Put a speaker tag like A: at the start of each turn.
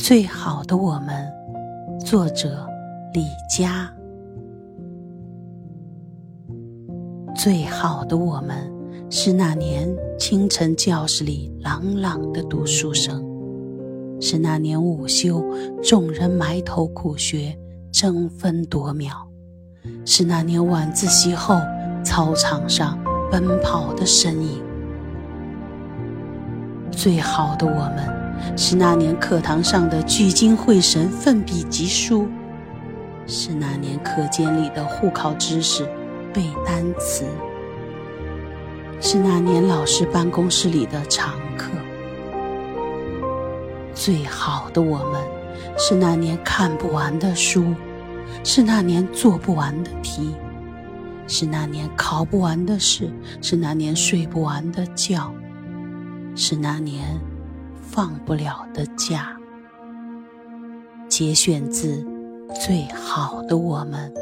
A: 最好的我们，作者李佳。最好的我们，是那年清晨教室里朗朗的读书声，是那年午休众人埋头苦学、争分夺秒，是那年晚自习后操场上奔跑的身影。最好的我们。是那年课堂上的聚精会神、奋笔疾书；是那年课间里的互考知识、背单词；是那年老师办公室里的常客。最好的我们，是那年看不完的书，是那年做不完的题，是那年考不完的试，是那年睡不完的觉，是那年。放不了的假。节选自《最好的我们》。